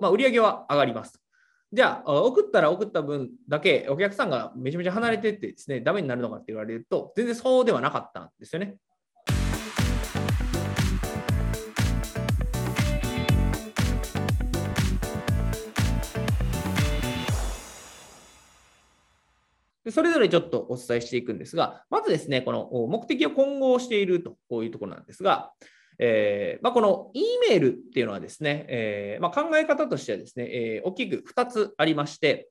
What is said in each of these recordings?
まあ、売上は上がります。じゃあ、送ったら送った分だけお客さんがめちゃめちゃ離れてってですね、ダメになるのかって言われると、全然そうではなかったんですよね。それぞれちょっとお伝えしていくんですが、まずですね、この目的を混合しているとこういうところなんですが、えーまあ、この E メールっていうのはですね、えーまあ、考え方としてはですね、えー、大きく2つありまして、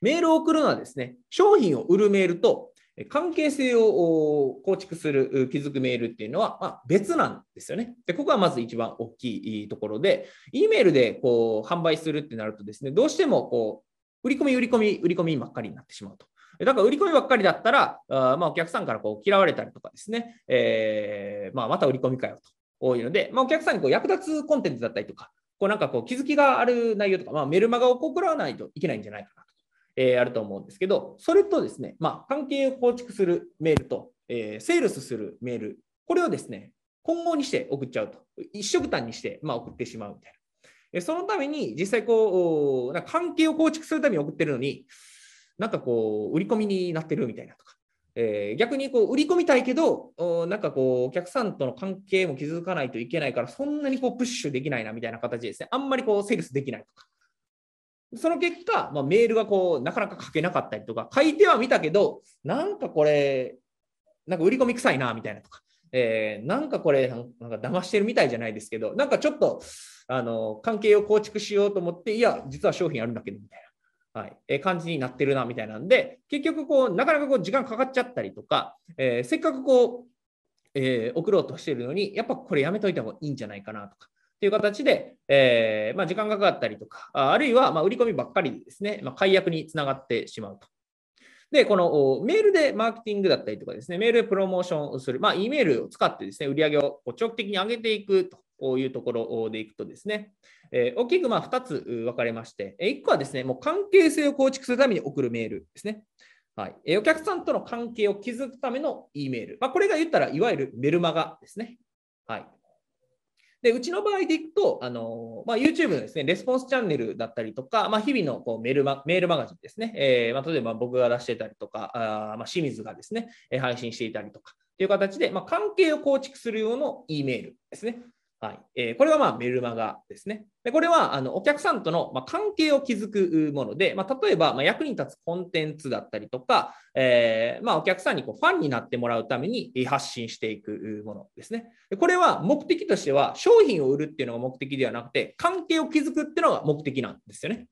メールを送るのはですね、商品を売るメールと関係性を構築する、築くメールっていうのは、まあ、別なんですよね。で、ここがまず一番大きいところで、E メールでこう販売するってなるとですね、どうしてもこう売り込み、売り込み、売り込みばっかりになってしまうと。だから売り込みばっかりだったら、あまあ、お客さんからこう嫌われたりとかですね、えーまあ、また売り込みかよと多いので、まあ、お客さんにこう役立つコンテンツだったりとか、こうなんかこう気づきがある内容とか、まあ、メルマガを送らないといけないんじゃないかなと、えー、あると思うんですけど、それとですね、まあ、関係を構築するメールと、えー、セールスするメール、これをですね、混合にして送っちゃうと。一色単にして、まあ、送ってしまうみたいな。そのために実際こう、な関係を構築するために送ってるのに、なんかこう、売り込みになってるみたいなとか、えー、逆にこう売り込みたいけど、なんかこう、お客さんとの関係も築かないといけないから、そんなにこうプッシュできないなみたいな形ですね、あんまりこうセールスできないとか。その結果、まあ、メールがこうなかなか書けなかったりとか、書いてはみたけど、なんかこれ、なんか売り込み臭いなみたいなとか、えー、なんかこれ、なんか騙してるみたいじゃないですけど、なんかちょっとあの関係を構築しようと思って、いや、実は商品あるんだけどみたいな。はい、え感じになってるなみたいなんで、結局こう、なかなかこう時間かかっちゃったりとか、えー、せっかくこう、えー、送ろうとしてるのに、やっぱこれやめといた方がいいんじゃないかなとか。という形で、えー、まあ、時間がかかったりとか、あるいはま売り込みばっかりですね、まあ、解約につながってしまうと。で、このメールでマーケティングだったりとかですね、メールでプロモーションをする、まあ、E メールを使ってですね、売り上げを長期的に上げていくというところでいくとですね、えー、大きくまあ2つ分かれまして、1個はですね、もう関係性を構築するために送るメールですね。はい、えお客さんとの関係を築くための E メール。まあ、これが言ったら、いわゆるメルマガですね。はい。で、うちの場合でいくと、あのまあ、YouTube のですね、レスポンスチャンネルだったりとか、まあ、日々のこうメールマメールマガジンですね、えー、まあ、例えば僕が出してたりとか、あま、清水がですね、配信していたりとか、という形で、ま、関係を構築する用の E メールですね。はいえー、これはまあメルマガですね。でこれはあのお客さんとのま関係を築くもので、まあ、例えばま役に立つコンテンツだったりとか、えーま、お客さんにこうファンになってもらうために発信していくものですね。でこれは目的としては商品を売るっていうのが目的ではなくて、関係を築くっていうのが目的なんですよね。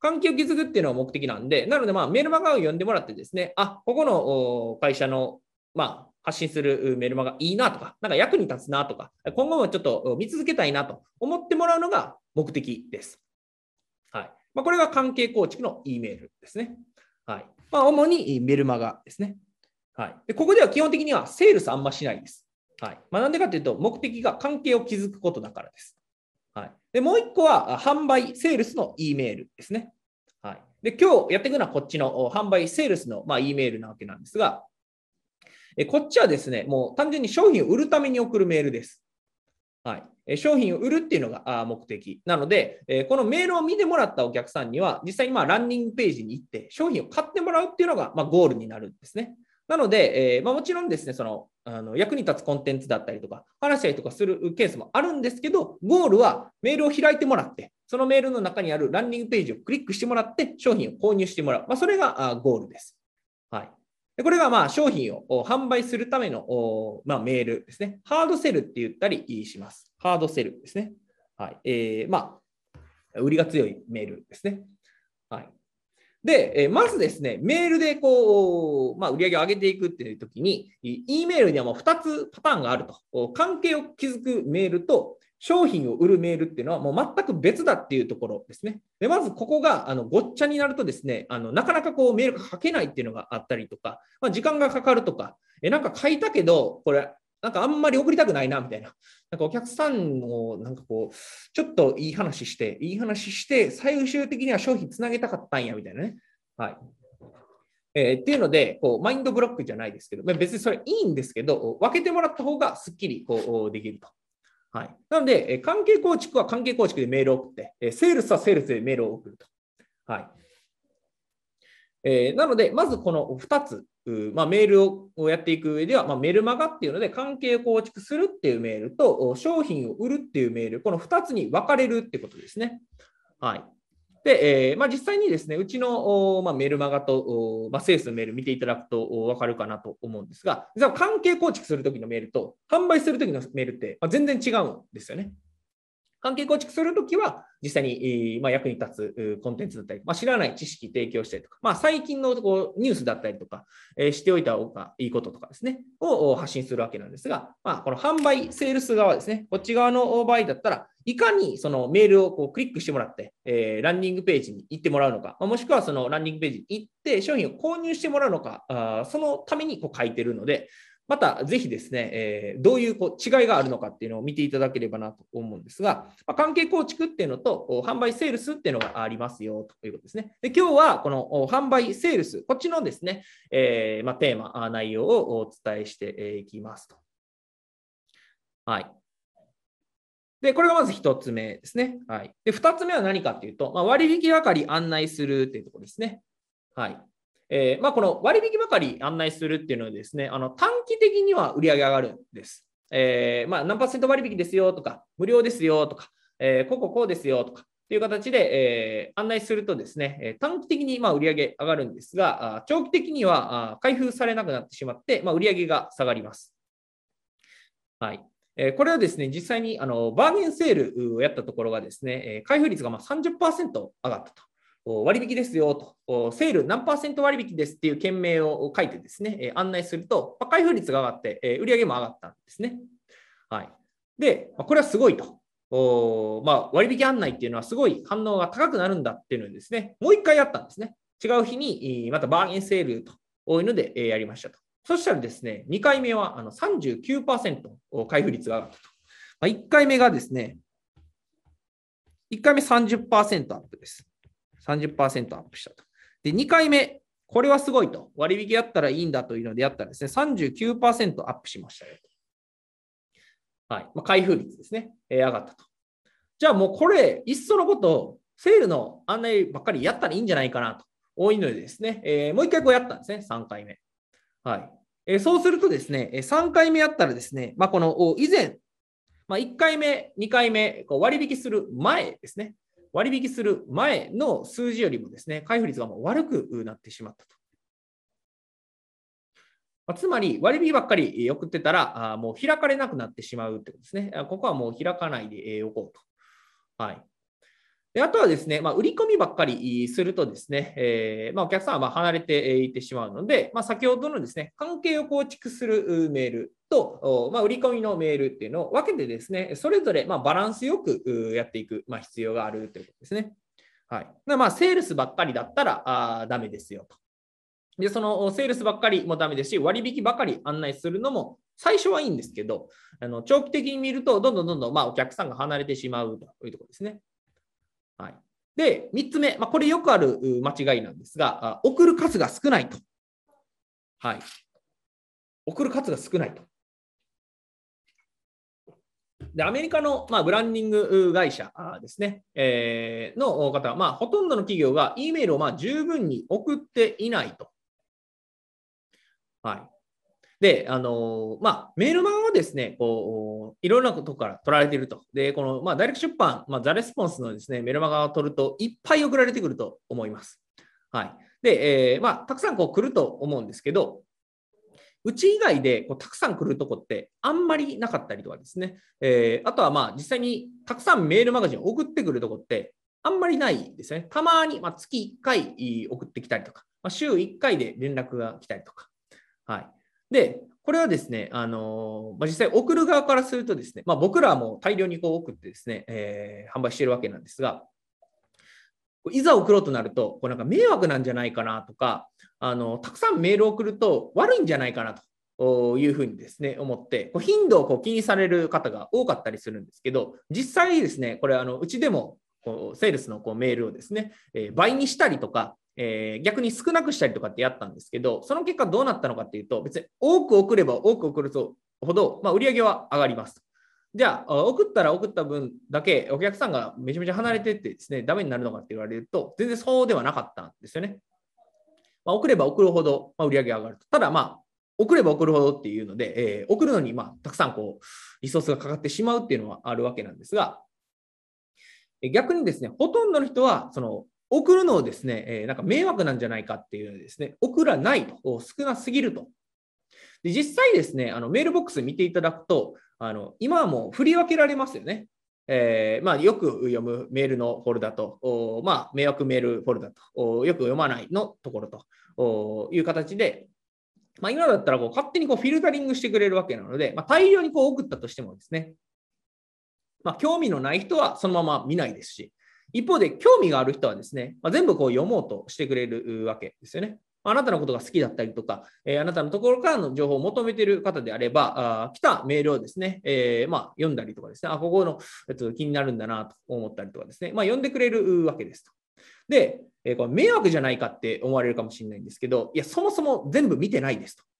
関係を築くっていうのが目的なんで、なのでまあメルマガを読んでもらってですね、あ、ここの会社のまあ、発信するメルマガいいなとか、なんか役に立つなとか、今後もちょっと見続けたいなと思ってもらうのが目的です。はいまあ、これが関係構築の E メールですね。はいまあ、主にメルマガですね。はい、でここでは基本的にはセールスあんましないです。はいまあ、なんでかというと、目的が関係を築くことだからです。はい、でもう一個は販売、セールスの E メールですね。はい、で今日やっていくのはこっちの販売、セールスの、まあ、E メールなわけなんですが、えこっちはですね、もう単純に商品を売るために送るメールです。はい、え商品を売るっていうのが目的。なので、えこのメールを見てもらったお客さんには、実際にまあランニングページに行って商品を買ってもらうっていうのがまゴールになるんですね。なので、え、まあ、もちろんですね、そのあの役に立つコンテンツだったりとか、話したりとかするケースもあるんですけど、ゴールはメールを開いてもらって、そのメールの中にあるランニングページをクリックしてもらって、商品を購入してもらう。まあ、それがゴールです。でこれがまあ商品を販売するための、まあ、メールですね。ハードセルって言ったりします。ハードセルですね。はい。えー、まあ、売りが強いメールですね。はい。で、えまずですね、メールでこう、まあ、売り上げを上げていくっていうときに、E メールにはもう2つパターンがあると。関係を築くメールと、商品を売るメールっていうのはもう全く別だっていうところですね。でまずここがあのごっちゃになるとですね、あのなかなかこうメールが書けないっていうのがあったりとか、まあ、時間がかかるとか、えなんか書いたけど、これなんかあんまり送りたくないなみたいな。なんかお客さんをなんかこう、ちょっといい話して、いい話して、最終的には商品つなげたかったんやみたいなね。はい。えー、っていうので、こうマインドブロックじゃないですけど、別にそれいいんですけど、分けてもらった方がすっきりこうできると。はい。なので、関係構築は関係構築でメールを送って、セールスはセールスでメールを送ると。はい。えー、なので、まずこの2つ、まあ、メールをやっていく上では、まあ、メルマガっていうので関係構築するっていうメールと商品を売るっていうメール、この2つに分かれるってことですね。はい。で、えーまあ、実際にですね、うちの、まあ、メルマガと、まあ、セースのメール見ていただくと分かるかなと思うんですが、実は関係構築するときのメールと販売するときのメールって、まあ、全然違うんですよね。関係構築するときは、実際に、まあ、役に立つコンテンツだったり、まあ、知らない知識提供したりとか、まあ、最近のこうニュースだったりとか、えー、しておいた方がいいこととかですね、を発信するわけなんですが、まあ、この販売、セールス側ですね、こっち側の場合だったら、いかにそのメールをこうクリックしてもらって、えー、ランディングページに行ってもらうのか、まあ、もしくはそのランディングページに行って商品を購入してもらうのか、あそのためにこう書いてるので、また、ぜひですね、えー、どういうこう違いがあるのかっていうのを見ていただければなと思うんですが、まあ、関係構築っていうのと、販売セールスっていうのがありますよということですね。で今日はこの販売セールス、こっちのですね、えー、まあ、テーマ、内容をお伝えしていきますと。はい。で、これがまず1つ目ですね。はい。で、2つ目は何かっていうと、まあ、割引係案内するっていうところですね。はい。えー、まあ、この割引ばかり案内するっていうのはですね、あの短期的には売り上げ上がるんです。えー、まあ、何パーセント割引ですよとか、無料ですよとか、えー、こここうですよとかっていう形で、えー、案内するとですね、短期的にま売り上げ上がるんですが、長期的にはあ開封されなくなってしまって、まあ、売り上げが下がります。はい。これはですね、実際にあのバーゲンセールをやったところがですね、開封率がま30%上がったと。割引ですよと、セール何パーセント割引ですっていう件名を書いてですね、案内すると、開封率が上がって、売り上げも上がったんですね。はい。で、これはすごいと。おまあ、割引案内っていうのはすごい反応が高くなるんだっていうのをですね、もう一回やったんですね。違う日にまたバーゲンセールというのでやりましたと。そしたらですね、2回目はあの39%開封率が上がったと。まあ、1回目がですね、1回目30%アップです。30%アップしたと。で、2回目、これはすごいと。割引やったらいいんだというのでやったらですね、39%アップしましたよ。はい。まあ、開封率ですね、えー、上がったと。じゃあもうこれ、いっそのこと、セールの案内ばっかりやったらいいんじゃないかなと。多いのでですね、えー、もう一回こうやったんですね、3回目。はい。え、そうするとですね、3回目やったらですね、まあ、この以前、まあ、1回目、2回目、こう割引する前ですね、割引する前の数字よりもですね、開封率がもう悪くなってしまったと。まあつまり、割引ばっかり送ってたら、あもう開かれなくなってしまうってことですね。ここはもう開かないでおこうと。はい。であとはですね、まあ、売り込みばっかりするとですね、えー、まあ、お客さんはまあ離れていってしまうので、まあ、先ほどのですね、関係を構築するメールと、まあ売り込みのメールっていうのを分けてですね、それぞれまあバランスよくやっていく、まあ必要があるということですね。はい。まあ、セールスばっかりだったらあダメですよと。で、そのセールスばっかりもダメですし、割引ばかり案内するのも最初はいいんですけど、あの長期的に見ると、どんどんどんどんまあお客さんが離れてしまうというところですね。はい、で、3つ目、まあ、これよくある間違いなんですが、送る数が少ないと。はい。送る数が少ないと。で、アメリカの、まあ、ブランディング会社ですね、えー、の方は、まあ、ほとんどの企業が E メールをまあ十分に送っていないと。はい。で、あのまあ、メールマガはですね、こう、いろんなことから取られていると。で、この、まあ、ダイレクト出版、まあ、ザレスポンスのですね、メールマガを取ると、いっぱい送られてくると思います。はい。で、えー、まあ、たくさんこう来ると思うんですけど、うち以外でこうたくさん来るとこってあんまりなかったりとかですね、えー、あとはまあ実際にたくさんメールマガジンを送ってくるとこってあんまりないですね。たまに、ま、月1回送ってきたりとか、ま、週1回で連絡が来たりとか。はい。で、これはですね、あのまあ、実際送る側からするとですね、まあ、僕らも大量にこう送ってですね、えー、販売しているわけなんですが、いざ送ろうとなると、こうなんか迷惑なんじゃないかなとか、あのたくさんメールを送ると悪いんじゃないかなというふうにですね、思って、こう頻度をこう気にされる方が多かったりするんですけど、実際ですね、これあのうちでもこうセールスのこうメールをですね、えー、倍にしたりとか、えー、逆に少なくしたりとかってやったんですけど、その結果どうなったのかっていうと、別に多く送れば多く送るほど、まあ、売り上げは上がります。じゃあ、送ったら送った分だけお客さんがめちゃめちゃ離れてってですね、ダメになるのかって言われると、全然そうではなかったんですよね。まあ、送れば送るほど、まあ、売り上げが上がると。ただ、まあ、送れば送るほどっていうので、えー、送るのに、まあ、たくさんこう、リソースがかかってしまうっていうのはあるわけなんですが、逆にですね、ほとんどの人は、その、送るのをですね、え、なんか迷惑なんじゃないかっていうのですね、送らないと、少なすぎると。で実際ですね、あのメールボックス見ていただくと、あの今はもう振り分けられますよね。えーまあ、よく読むメールのフォルダと、まあ、迷惑メールフォルダと、よく読まないのところという形で、まあ、今だったらこう勝手にこうフィルタリングしてくれるわけなので、まあ、大量にこう送ったとしてもですね、まあ、興味のない人はそのまま見ないですし、一方で興味がある人はですね、まあ、全部こう読もうとしてくれるわけですよね。あなたのことが好きだったりとか、えー、あなたのところからの情報を求めている方であれば、あ来たメールをですね、えー、まあ、読んだりとかですね、あ、ここの、えっと、気になるんだなと思ったりとかですね、まあ、読んでくれるわけですと。で、えー、これ迷惑じゃないかって思われるかもしれないんですけど、いや、そもそも全部見てないですと。